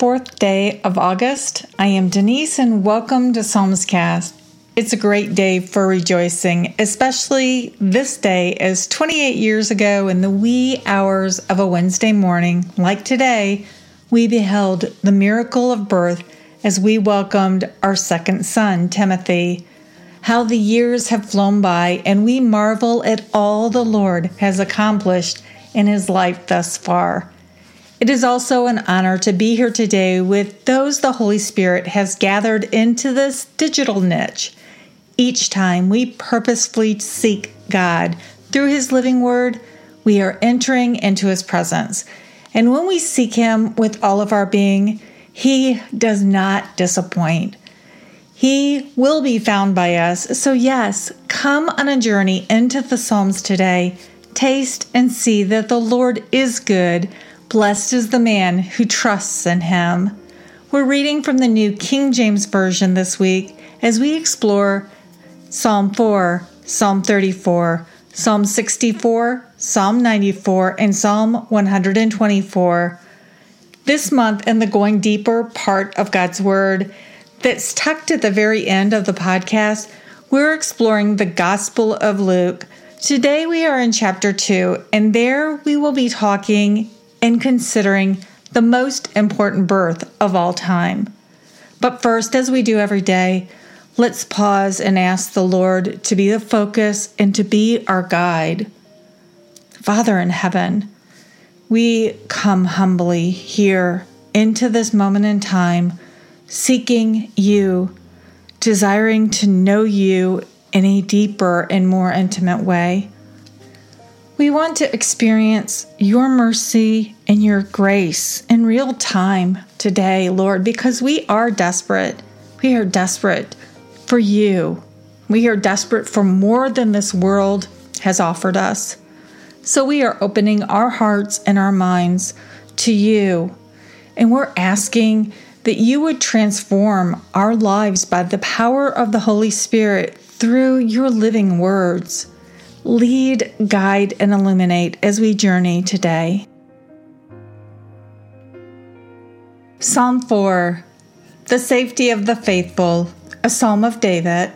fourth day of August. I am Denise and welcome to Psalmscast. It's a great day for rejoicing, especially this day, as 28 years ago, in the wee hours of a Wednesday morning, like today, we beheld the miracle of birth as we welcomed our second son, Timothy. How the years have flown by, and we marvel at all the Lord has accomplished in his life thus far. It is also an honor to be here today with those the Holy Spirit has gathered into this digital niche. Each time we purposefully seek God through His living word, we are entering into His presence. And when we seek Him with all of our being, He does not disappoint. He will be found by us. So, yes, come on a journey into the Psalms today. Taste and see that the Lord is good Blessed is the man who trusts in him. We're reading from the New King James Version this week as we explore Psalm 4, Psalm 34, Psalm 64, Psalm 94, and Psalm 124. This month, in the Going Deeper part of God's Word that's tucked at the very end of the podcast, we're exploring the Gospel of Luke. Today we are in chapter 2, and there we will be talking and considering the most important birth of all time. But first, as we do every day, let's pause and ask the Lord to be the focus and to be our guide. Father in heaven, we come humbly here into this moment in time, seeking you, desiring to know you in a deeper and more intimate way. We want to experience your mercy and your grace in real time today, Lord, because we are desperate. We are desperate for you. We are desperate for more than this world has offered us. So we are opening our hearts and our minds to you. And we're asking that you would transform our lives by the power of the Holy Spirit through your living words. Lead, guide, and illuminate as we journey today. Psalm 4 The Safety of the Faithful, a Psalm of David.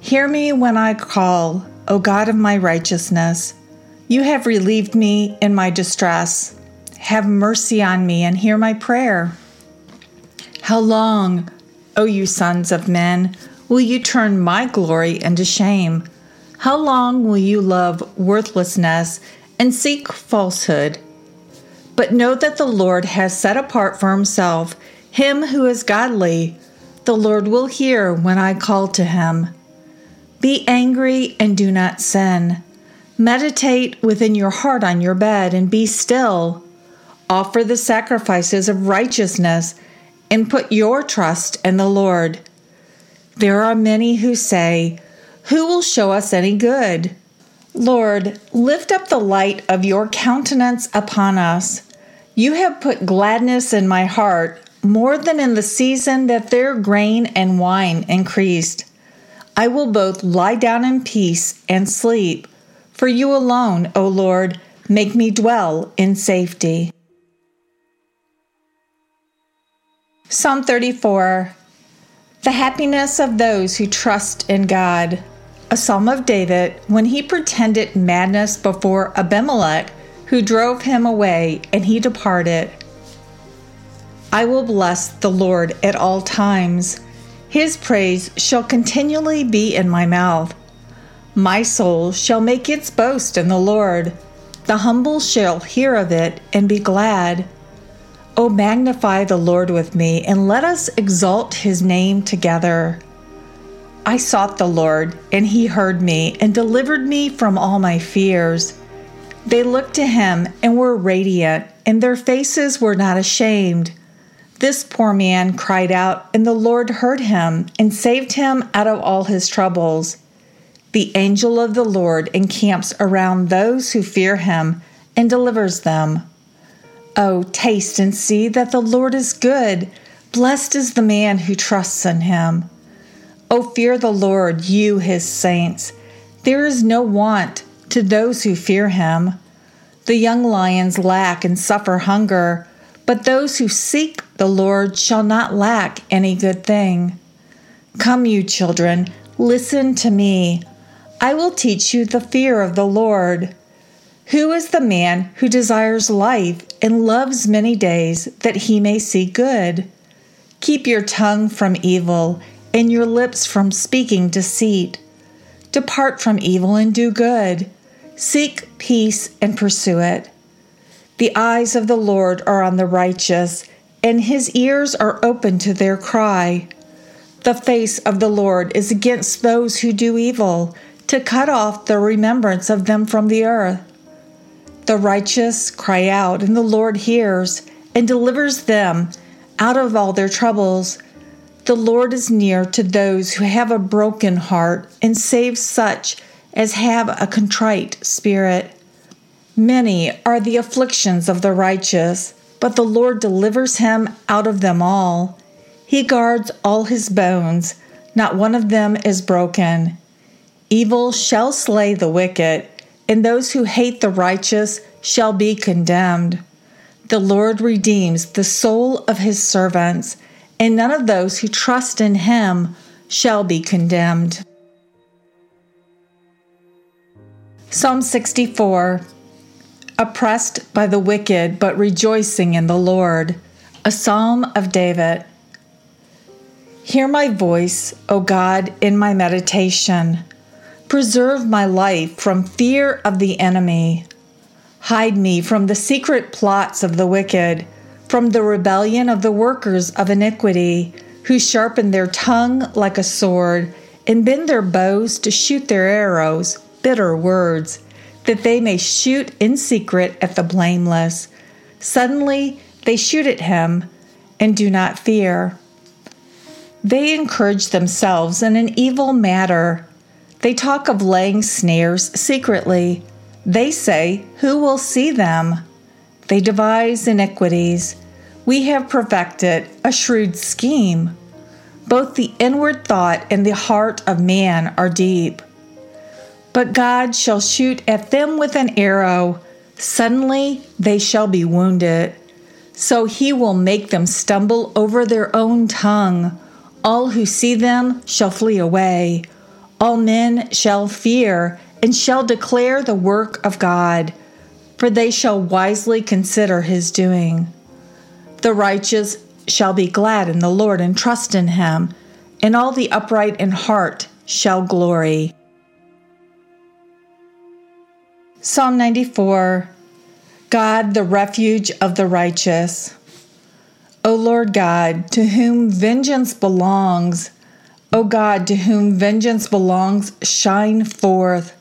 Hear me when I call, O God of my righteousness. You have relieved me in my distress. Have mercy on me and hear my prayer. How long, O you sons of men, will you turn my glory into shame? How long will you love worthlessness and seek falsehood? But know that the Lord has set apart for himself him who is godly. The Lord will hear when I call to him. Be angry and do not sin. Meditate within your heart on your bed and be still. Offer the sacrifices of righteousness and put your trust in the Lord. There are many who say, who will show us any good? Lord, lift up the light of your countenance upon us. You have put gladness in my heart more than in the season that their grain and wine increased. I will both lie down in peace and sleep, for you alone, O Lord, make me dwell in safety. Psalm 34 The happiness of those who trust in God a psalm of David when he pretended madness before Abimelech, who drove him away, and he departed. I will bless the Lord at all times. His praise shall continually be in my mouth. My soul shall make its boast in the Lord. The humble shall hear of it and be glad. O magnify the Lord with me, and let us exalt his name together. I sought the Lord, and he heard me and delivered me from all my fears. They looked to him and were radiant, and their faces were not ashamed. This poor man cried out, and the Lord heard him and saved him out of all his troubles. The angel of the Lord encamps around those who fear him and delivers them. Oh, taste and see that the Lord is good. Blessed is the man who trusts in him. O fear the Lord, you his saints. There is no want to those who fear him. The young lions lack and suffer hunger, But those who seek the Lord shall not lack any good thing. Come, you children, listen to me. I will teach you the fear of the Lord. Who is the man who desires life and loves many days that he may see good? Keep your tongue from evil and your lips from speaking deceit. Depart from evil and do good. Seek peace and pursue it. The eyes of the Lord are on the righteous, and his ears are open to their cry. The face of the Lord is against those who do evil, to cut off the remembrance of them from the earth. The righteous cry out, and the Lord hears and delivers them out of all their troubles. The Lord is near to those who have a broken heart and saves such as have a contrite spirit. Many are the afflictions of the righteous, but the Lord delivers him out of them all. He guards all his bones, not one of them is broken. Evil shall slay the wicked, and those who hate the righteous shall be condemned. The Lord redeems the soul of his servants, and none of those who trust in him shall be condemned. Psalm 64 oppressed by the wicked, but rejoicing in the Lord. A psalm of David. Hear my voice, O God, in my meditation. Preserve my life from fear of the enemy. Hide me from the secret plots of the wicked, from the rebellion of the workers of iniquity, who sharpen their tongue like a sword and bend their bows to shoot their arrows, bitter words that they may shoot in secret at the blameless. Suddenly they shoot at him and do not fear. They encourage themselves in an evil matter. They talk of laying snares secretly. They say, Who will see them? They devise iniquities. We have perfected a shrewd scheme. Both the inward thought and the heart of man are deep. But God shall shoot at them with an arrow. Suddenly they shall be wounded. So he will make them stumble over their own tongue. All who see them shall flee away. All men shall fear and shall declare the work of God, for they shall wisely consider his doing. The righteous shall be glad in the Lord and trust in him, and all the upright in heart shall glory. Psalm 94 God, the refuge of the righteous. O Lord God, to whom vengeance belongs, O God, to whom vengeance belongs, shine forth.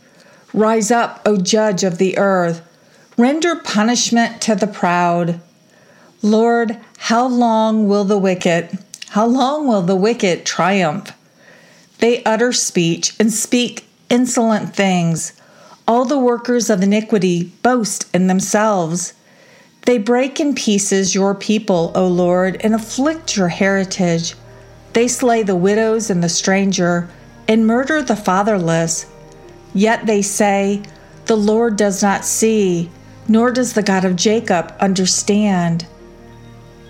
Rise up, O Judge of the earth. Render punishment to the proud. Lord, how long will the wicked, how long will the wicked triumph? They utter speech and speak insolent things. All the workers of iniquity boast in themselves. They break in pieces your people, O Lord, and afflict your heritage. They slay the widows and the stranger, and murder the fatherless. Yet they say, The Lord does not see, nor does the God of Jacob understand.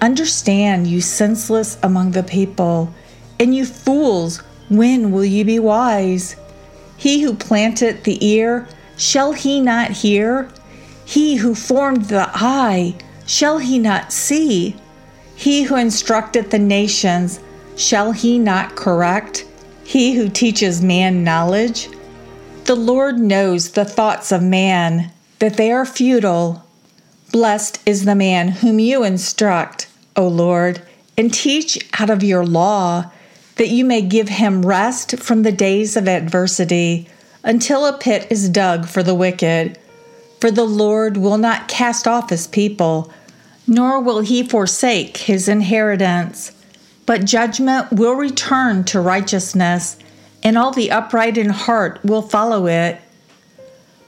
Understand, you senseless among the people, and you fools, when will you be wise? He who planted the ear Shall he not hear? He who formed the eye, shall he not see? He who instructed the nations, shall he not correct? He who teaches man knowledge? The Lord knows the thoughts of man, that they are futile. Blessed is the man whom you instruct, O Lord, and teach out of your law, that you may give him rest from the days of adversity until a pit is dug for the wicked. For the Lord will not cast off his people, nor will he forsake his inheritance. But judgment will return to righteousness, and all the upright in heart will follow it.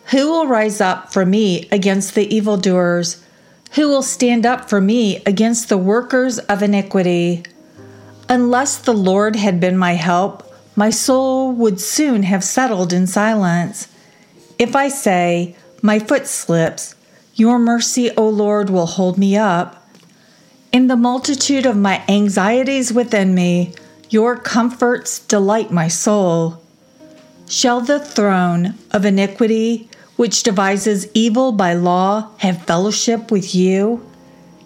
Who will rise up for me against the evildoers? Who will stand up for me against the workers of iniquity? Unless the Lord had been my help, my soul would soon have settled in silence. If I say, My foot slips, your mercy, O Lord, will hold me up. In the multitude of my anxieties within me, your comforts delight my soul. Shall the throne of iniquity, which devises evil by law, have fellowship with you?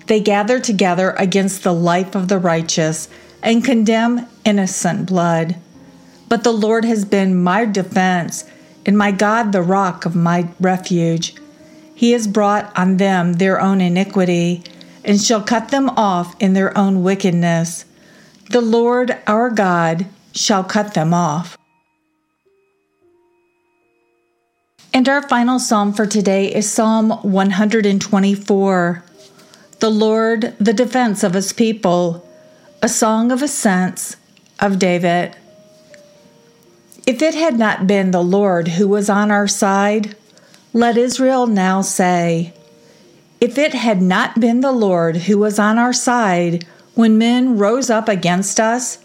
They gather together against the life of the righteous and condemn innocent blood. But the Lord has been my defense, and my God the rock of my refuge. He has brought on them their own iniquity and shall cut them off in their own wickedness. The Lord our God shall cut them off. And our final psalm for today is Psalm 124. The Lord, the defense of his people, a song of ascents of David. If it had not been the Lord who was on our side, let Israel now say, if it had not been the Lord who was on our side when men rose up against us,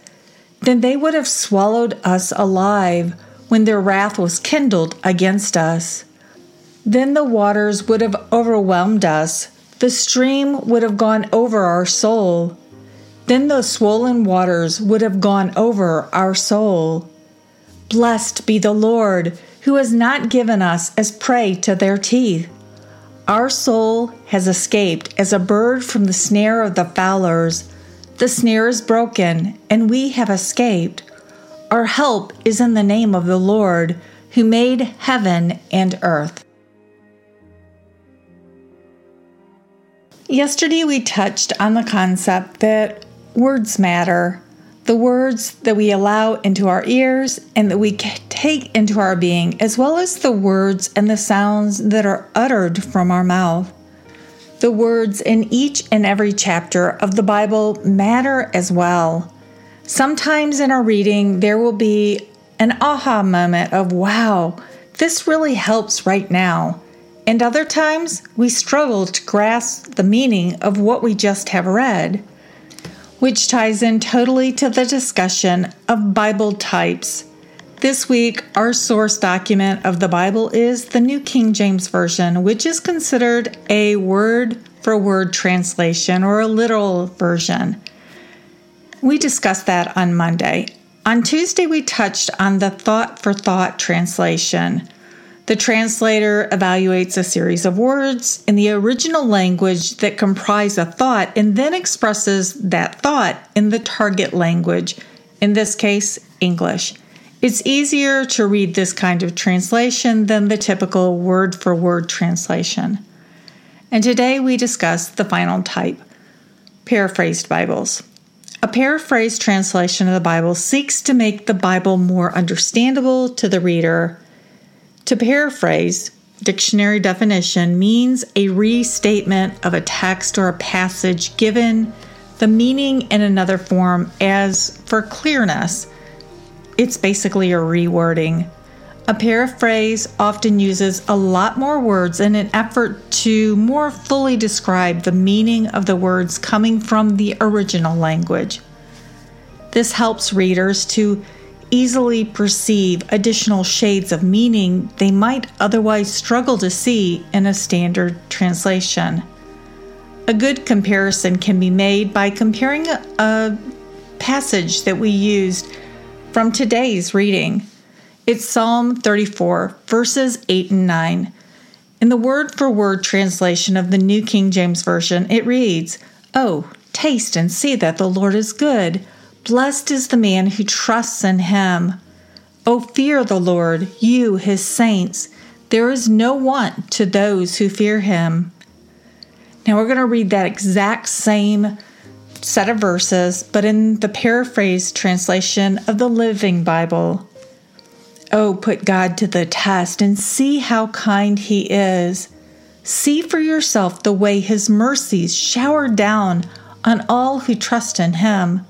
then they would have swallowed us alive when their wrath was kindled against us. Then the waters would have overwhelmed us, the stream would have gone over our soul. Then the swollen waters would have gone over our soul. Blessed be the Lord, who has not given us as prey to their teeth. Our soul has escaped as a bird from the snare of the fowlers. The snare is broken, and we have escaped. Our help is in the name of the Lord, who made heaven and earth. Yesterday, we touched on the concept that words matter the words that we allow into our ears and that we take into our being, as well as the words and the sounds that are uttered from our mouth. The words in each and every chapter of the Bible matter as well. Sometimes in our reading, there will be an aha moment of, wow, this really helps right now. And other times, we struggle to grasp the meaning of what we just have read which ties in totally to the discussion of Bible types. This week, our source document of the Bible is the New King James Version, which is considered a word for word translation or a literal version. We discussed that on Monday. On Tuesday, we touched on the thought for thought translation. The translator evaluates a series of words in the original language that comprise a thought and then expresses that thought in the target language, in this case, English. It's easier to read this kind of translation than the typical word for word translation. And today we discuss the final type paraphrased Bibles. A paraphrased translation of the Bible seeks to make the Bible more understandable to the reader to paraphrase, dictionary definition means a restatement of a text or a passage given the meaning in another form as for clearness. It's basically a rewording. A paraphrase often uses a lot more words in an effort to more fully describe the meaning of the words coming from the original language. This helps readers to easily perceive additional shades of meaning they might otherwise struggle to see in a standard translation. A good comparison can be made by comparing a, passage that we used from today's reading. It's Psalm 34, verses 8 and 9. In the word for word translation of the New King James Version, it reads, Oh, taste and see that the Lord is good. Blessed is the man who trusts in him. Oh, fear the Lord, you, his saints. There is no want to those who fear him. Now we're going to read that exact same set of verses, but in the paraphrased translation of the Living Bible. Oh, put God to the test and see how kind He is. See for yourself the way His mercies shower down on all who trust in Him.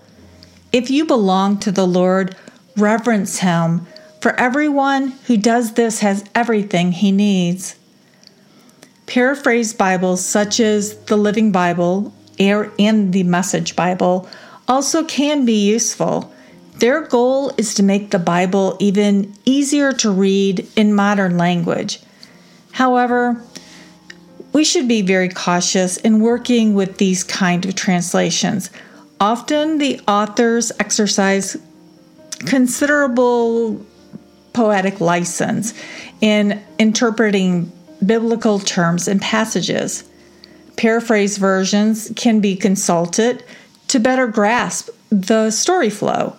If you belong to the Lord, reverence Him, for everyone who does this has everything he needs. Paraphrased Bibles, such as the Living Bible and the Message Bible, also can be useful. Their goal is to make the Bible even easier to read in modern language. However, we should be very cautious in working with these kind of translations. Often the authors exercise considerable poetic license in interpreting biblical terms and passages. Paraphrase versions can be consulted to better grasp the story flow.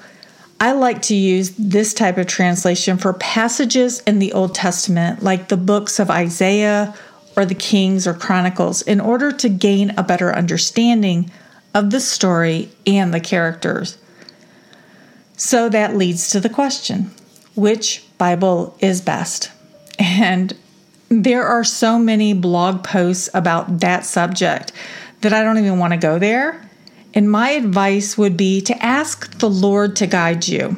I like to use this type of translation for passages in the Old Testament, like the books of Isaiah or the Kings or Chronicles, in order to gain a better understanding of the story and the characters. So that leads to the question which Bible is best? And there are so many blog posts about that subject that I don't even want to go there. And my advice would be to ask the Lord to guide you.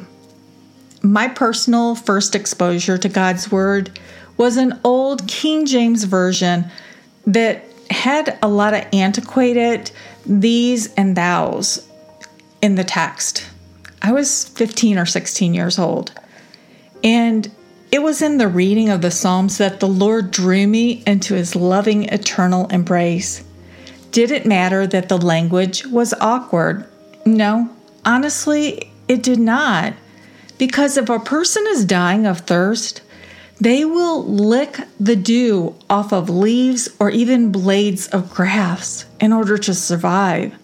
My personal first exposure to God's Word was an old King James Version that had a lot of antiquated these and thous in the text. I was 15 or 16 years old. And it was in the reading of the Psalms that the Lord drew me into his loving eternal embrace. Did it matter that the language was awkward? No, honestly, it did not. Because if a person is dying of thirst, they will lick the dew off of leaves or even blades of grass in order to survive.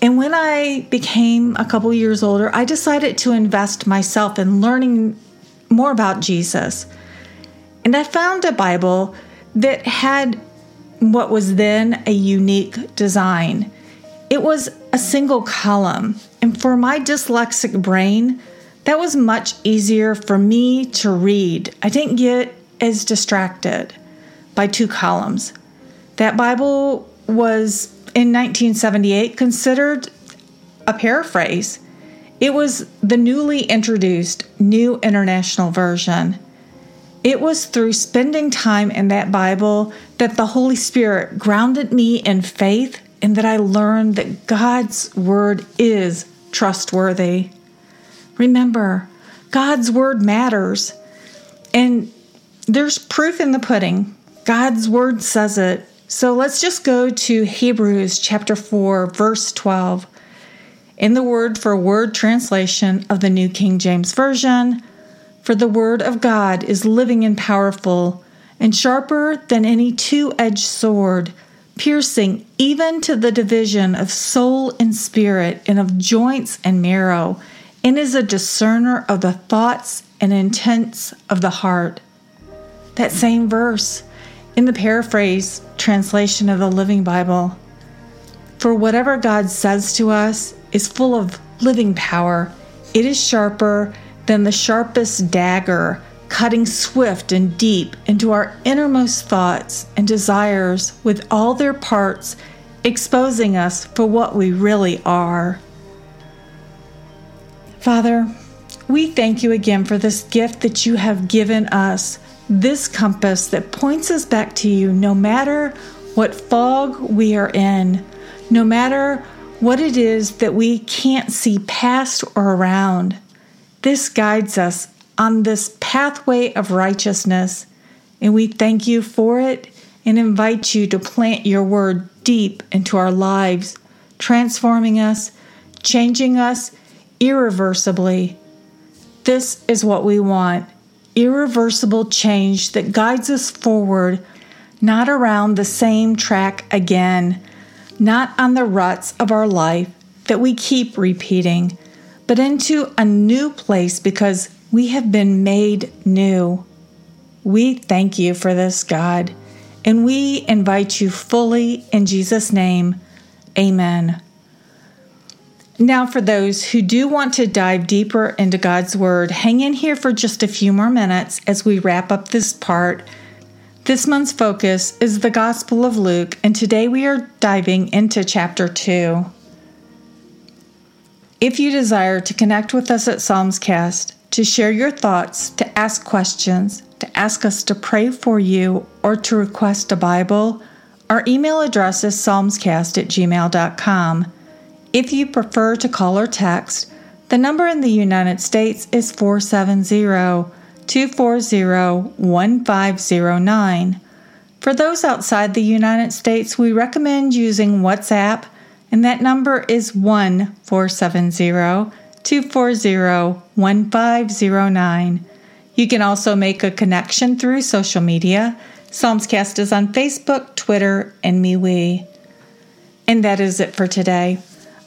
And when I became a couple years older, I decided to invest myself in learning more about Jesus. And I found a Bible that had what was then a unique design. It was a single column, and for my dyslexic brain, that was much easier for me to read. I didn't get as distracted by two columns. That Bible was in 1978 considered a paraphrase. It was the newly introduced New International Version. It was through spending time in that Bible that the Holy Spirit grounded me in faith and that I learned that God's Word is trustworthy. Remember, God's Word matters. And there's proof in the pudding. God's Word says it. So let's just go to Hebrews chapter 4, verse 12. In the word for word translation of the New King James Version, for the word of God is living and powerful, and sharper than any two edged sword, piercing even to the division of soul and spirit, and of joints and marrow, and is a discerner of the thoughts and intents of the heart. That same verse in the paraphrase translation of the Living Bible. For whatever God says to us is full of living power. It is sharper than the sharpest dagger, cutting swift and deep into our innermost thoughts and desires with all their parts, exposing us for what we really are. Father, we thank you again for this gift that you have given us, this compass that points us back to you no matter what fog we are in, no matter what it is that we can't see past or around. This guides us on this pathway of righteousness, and we thank you for it and invite you to plant your word deep into our lives, transforming us, changing us irreversibly. This is what we want irreversible change that guides us forward, not around the same track again not on the ruts of our life that we keep repeating, but into a new place because we have been made new. We thank you for this, God, and we invite you fully in Jesus' name. Amen. Now, for those who do want to dive deeper into God's Word, hang in here for just a few more minutes as we wrap up this part this month's focus is the Gospel of Luke, and today we are diving into chapter 2. If you desire to connect with us at Psalmscast, to share your thoughts, to ask questions, to ask us to pray for you, or to request a Bible, our email address is psalmscast at gmail.com. If you prefer to call or text, the number in the United States is 470 240 1509. For those outside the United States, we recommend using WhatsApp, and that number is 1 470 240 1509. You can also make a connection through social media. Psalmscast is on Facebook, Twitter, and MeWe. And that is it for today.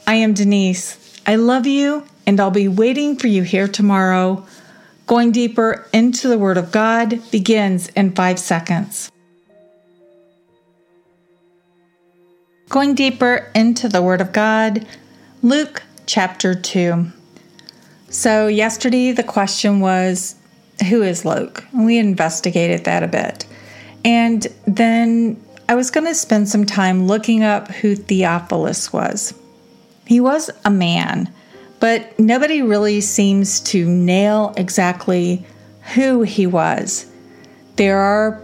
I am Denise. I love you, and I'll be waiting for you here tomorrow. Going deeper into the Word of God begins in five seconds. Going deeper into the Word of God, Luke chapter 2. So, yesterday the question was, Who is Luke? And we investigated that a bit. And then I was going to spend some time looking up who Theophilus was. He was a man, but nobody really seems to nail exactly who he was. There are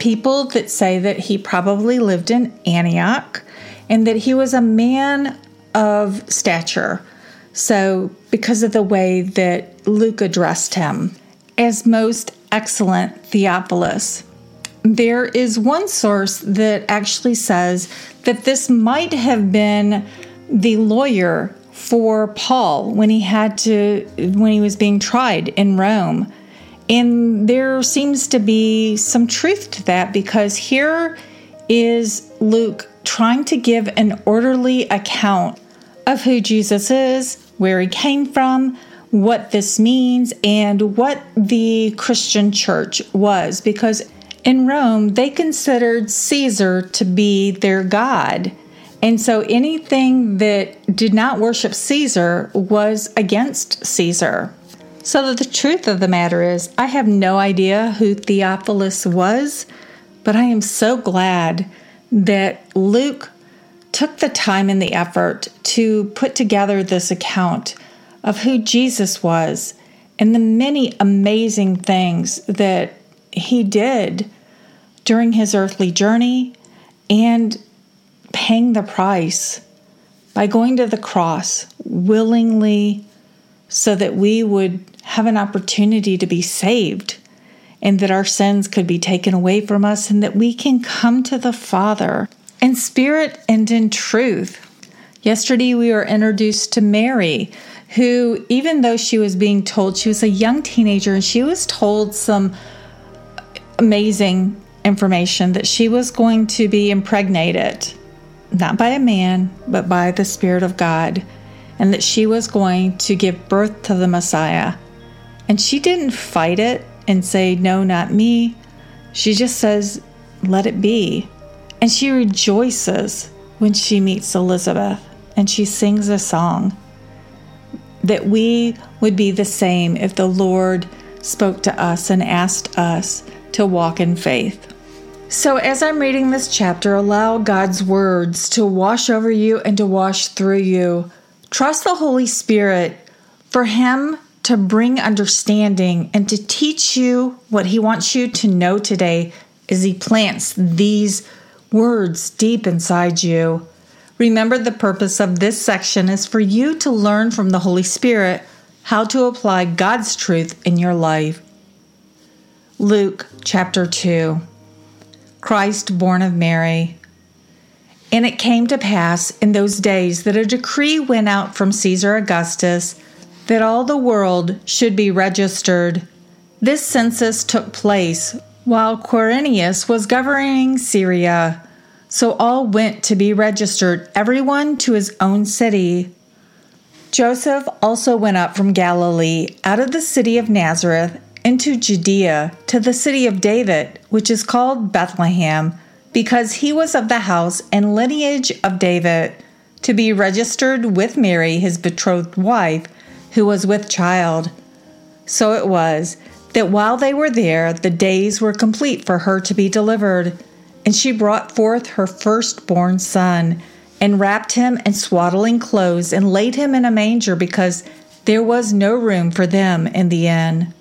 people that say that he probably lived in Antioch and that he was a man of stature. So, because of the way that Luke addressed him as most excellent Theophilus, there is one source that actually says that this might have been the lawyer for Paul when he had to when he was being tried in Rome. And there seems to be some truth to that because here is Luke trying to give an orderly account of who Jesus is, where he came from, what this means, and what the Christian church was. Because in Rome, they considered Caesar to be their God. And so anything that did not worship Caesar was against Caesar. So the truth of the matter is, I have no idea who Theophilus was, but I am so glad that Luke took the time and the effort to put together this account of who Jesus was and the many amazing things that he did during his earthly journey and paying the price by going to the cross willingly so that we would have an opportunity to be saved and that our sins could be taken away from us and that we can come to the Father in spirit and in truth. Yesterday, we were introduced to Mary, who, even though she was being told she was a young teenager and she was told some amazing information that she was going to be impregnated, not by a man, but by the Spirit of God, and that she was going to give birth to the Messiah. And she didn't fight it and say, No, not me. She just says, Let it be. And she rejoices when she meets Elizabeth and she sings a song. That we would be the same if the Lord spoke to us and asked us to walk in faith. So, as I'm reading this chapter, allow God's words to wash over you and to wash through you. Trust the Holy Spirit for Him to bring understanding and to teach you what He wants you to know today as He plants these words deep inside you. Remember, the purpose of this section is for you to learn from the Holy Spirit how to apply God's truth in your life. Luke chapter 2 Christ born of Mary. And it came to pass in those days that a decree went out from Caesar Augustus that all the world should be registered. This census took place while Quirinius was governing Syria. So all went to be registered, everyone to his own city. Joseph also went up from Galilee, out of the city of Nazareth, into Judea, to the city of David, which is called Bethlehem, because he was of the house and lineage of David, to be registered with Mary, his betrothed wife who was with child. So it was that while they were there, the days were complete for her to be delivered. And she brought forth her firstborn son, and wrapped him in swaddling clothes, and laid him in a manger, because there was no room for them in the inn.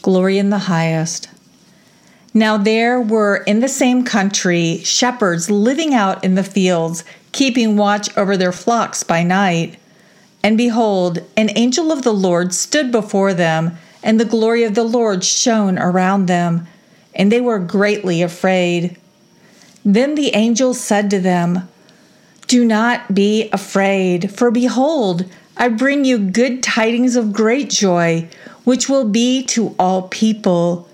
Glory in the highest. Now there were in the same country shepherds living out in the fields, keeping watch over their flocks by night. And behold, an angel of the Lord stood before them, and the glory of the Lord shone around them, and they were greatly afraid. Then the angel said to them, Do not be afraid, for behold, I bring you good tidings of great joy, which will be to all people.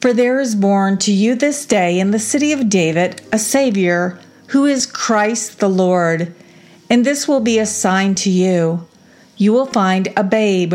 For there is born to you this day in the city of David a Savior, who is Christ the Lord. And this will be a sign to you. You will find a babe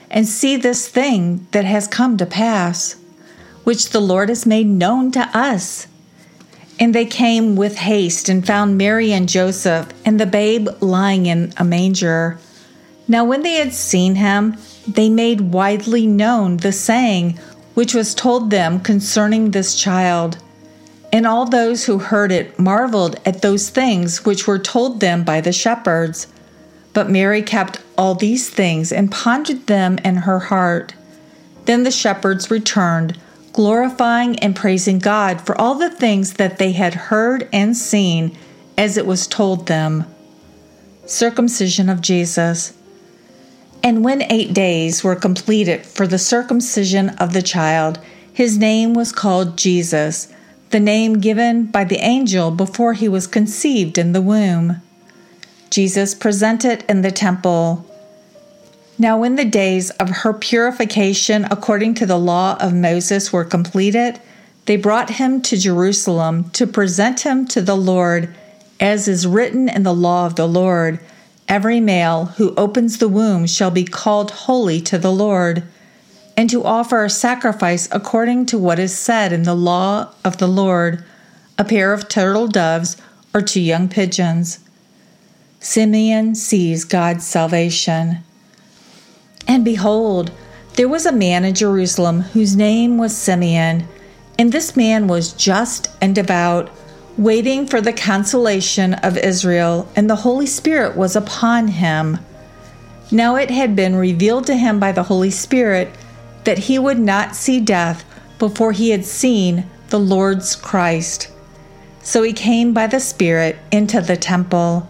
and see this thing that has come to pass, which the Lord has made known to us. And they came with haste and found Mary and Joseph and the babe lying in a manger. Now, when they had seen him, they made widely known the saying which was told them concerning this child. And all those who heard it marveled at those things which were told them by the shepherds. But Mary kept all these things and pondered them in her heart. Then the shepherds returned glorifying and praising God for all the things that they had heard and seen as it was told them. Circumcision of Jesus. And when eight days were completed for the circumcision of the child, his name was called Jesus, the name given by the angel before he was conceived in the womb. Jesus presented in the temple now, when the days of her purification according to the law of Moses were completed, they brought him to Jerusalem to present him to the Lord, as is written in the law of the Lord Every male who opens the womb shall be called holy to the Lord, and to offer a sacrifice according to what is said in the law of the Lord a pair of turtle doves or two young pigeons. Simeon sees God's salvation. And behold, there was a man in Jerusalem whose name was Simeon, and this man was just and devout, waiting for the consolation of Israel, and the Holy Spirit was upon him. Now it had been revealed to him by the Holy Spirit that he would not see death before he had seen the Lord's Christ. So he came by the Spirit into the temple.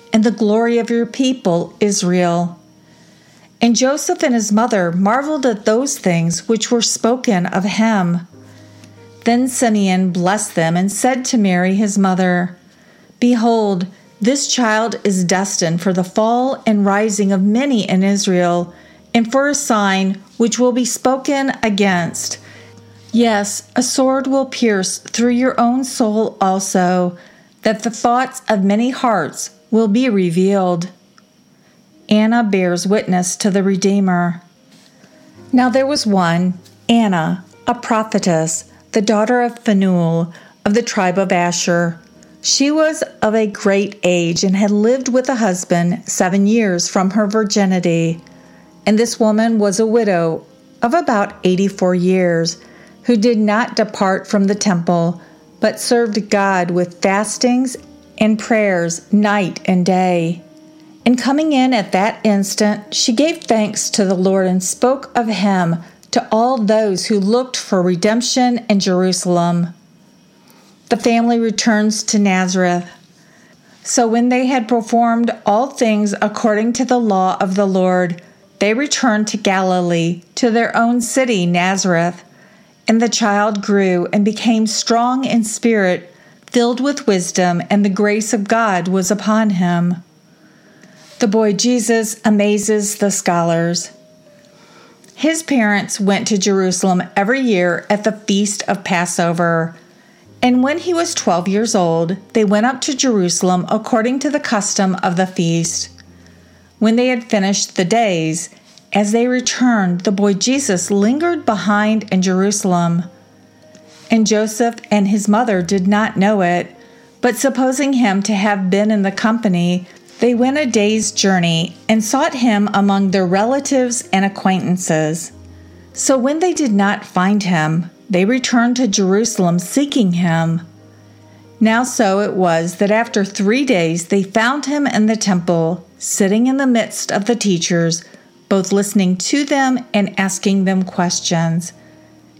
and the glory of your people, Israel. And Joseph and his mother marveled at those things which were spoken of him. Then Simeon blessed them and said to Mary his mother, Behold, this child is destined for the fall and rising of many in Israel, and for a sign which will be spoken against. Yes, a sword will pierce through your own soul also, that the thoughts of many hearts will be revealed. Anna bears witness to the Redeemer. Now there was one, Anna, a prophetess, the daughter of Phanuel of the tribe of Asher. She was of a great age and had lived with a husband seven years from her virginity. And this woman was a widow of about 84 years, who did not depart from the temple, but served God with fastings and prayers night and day. And coming in at that instant, she gave thanks to the Lord and spoke of him to all those who looked for redemption in Jerusalem. The family returns to Nazareth. So when they had performed all things according to the law of the Lord, they returned to Galilee, to their own city, Nazareth. And the child grew and became strong in spirit, filled with wisdom, and the grace of God was upon him. The boy Jesus amazes the scholars. His parents went to Jerusalem every year at the feast of Passover. And when he was twelve years old, they went up to Jerusalem according to the custom of the feast. When they had finished the days, as they returned, the boy Jesus lingered behind in Jerusalem. And Joseph and his mother did not know it, but supposing him to have been in the company, they went a day's journey and sought him among their relatives and acquaintances. So when they did not find him, they returned to Jerusalem seeking him. Now, so it was that after three days they found him in the temple, sitting in the midst of the teachers, both listening to them and asking them questions.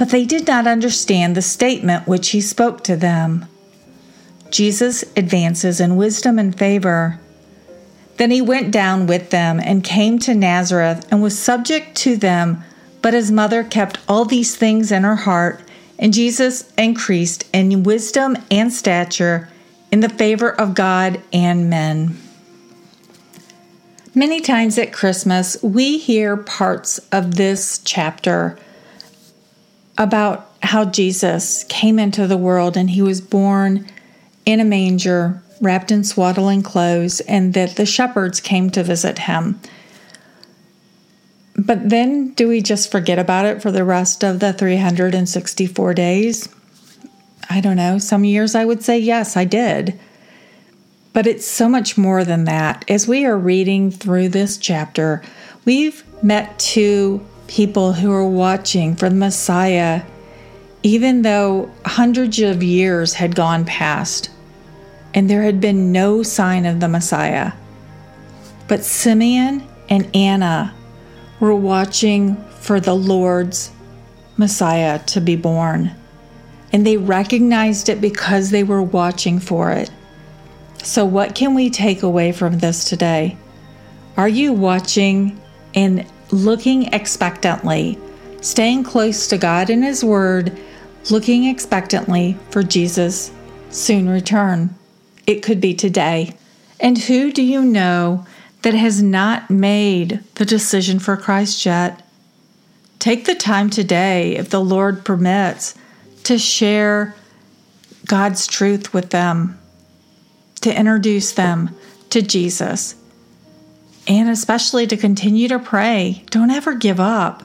But they did not understand the statement which he spoke to them. Jesus advances in wisdom and favor. Then he went down with them and came to Nazareth and was subject to them, but his mother kept all these things in her heart. And Jesus increased in wisdom and stature in the favor of God and men. Many times at Christmas, we hear parts of this chapter about how Jesus came into the world and he was born in a manger, wrapped in swaddling clothes, and that the shepherds came to visit him. But then do we just forget about it for the rest of the 364 days? I don't know. Some years I would say yes, I did. But it's so much more than that. As we are reading through this chapter, we've met two people who are watching for the Messiah, even though hundreds of years had gone past and there had been no sign of the Messiah. But Simeon and Anna were watching for the Lord's Messiah to be born. And they recognized it because they were watching for it. So, what can we take away from this today? Are you watching and looking expectantly, staying close to God and His Word, looking expectantly for Jesus' soon return? It could be today. And who do you know that has not made the decision for Christ yet, take the time today, if the Lord permits, to share God's truth with them, to introduce them to Jesus, and especially to continue to pray. Don't ever give up.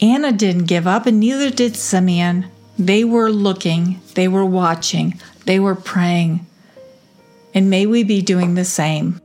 Anna didn't give up, and neither did Simeon. They were looking, they were watching, they were praying. And may we be doing the same.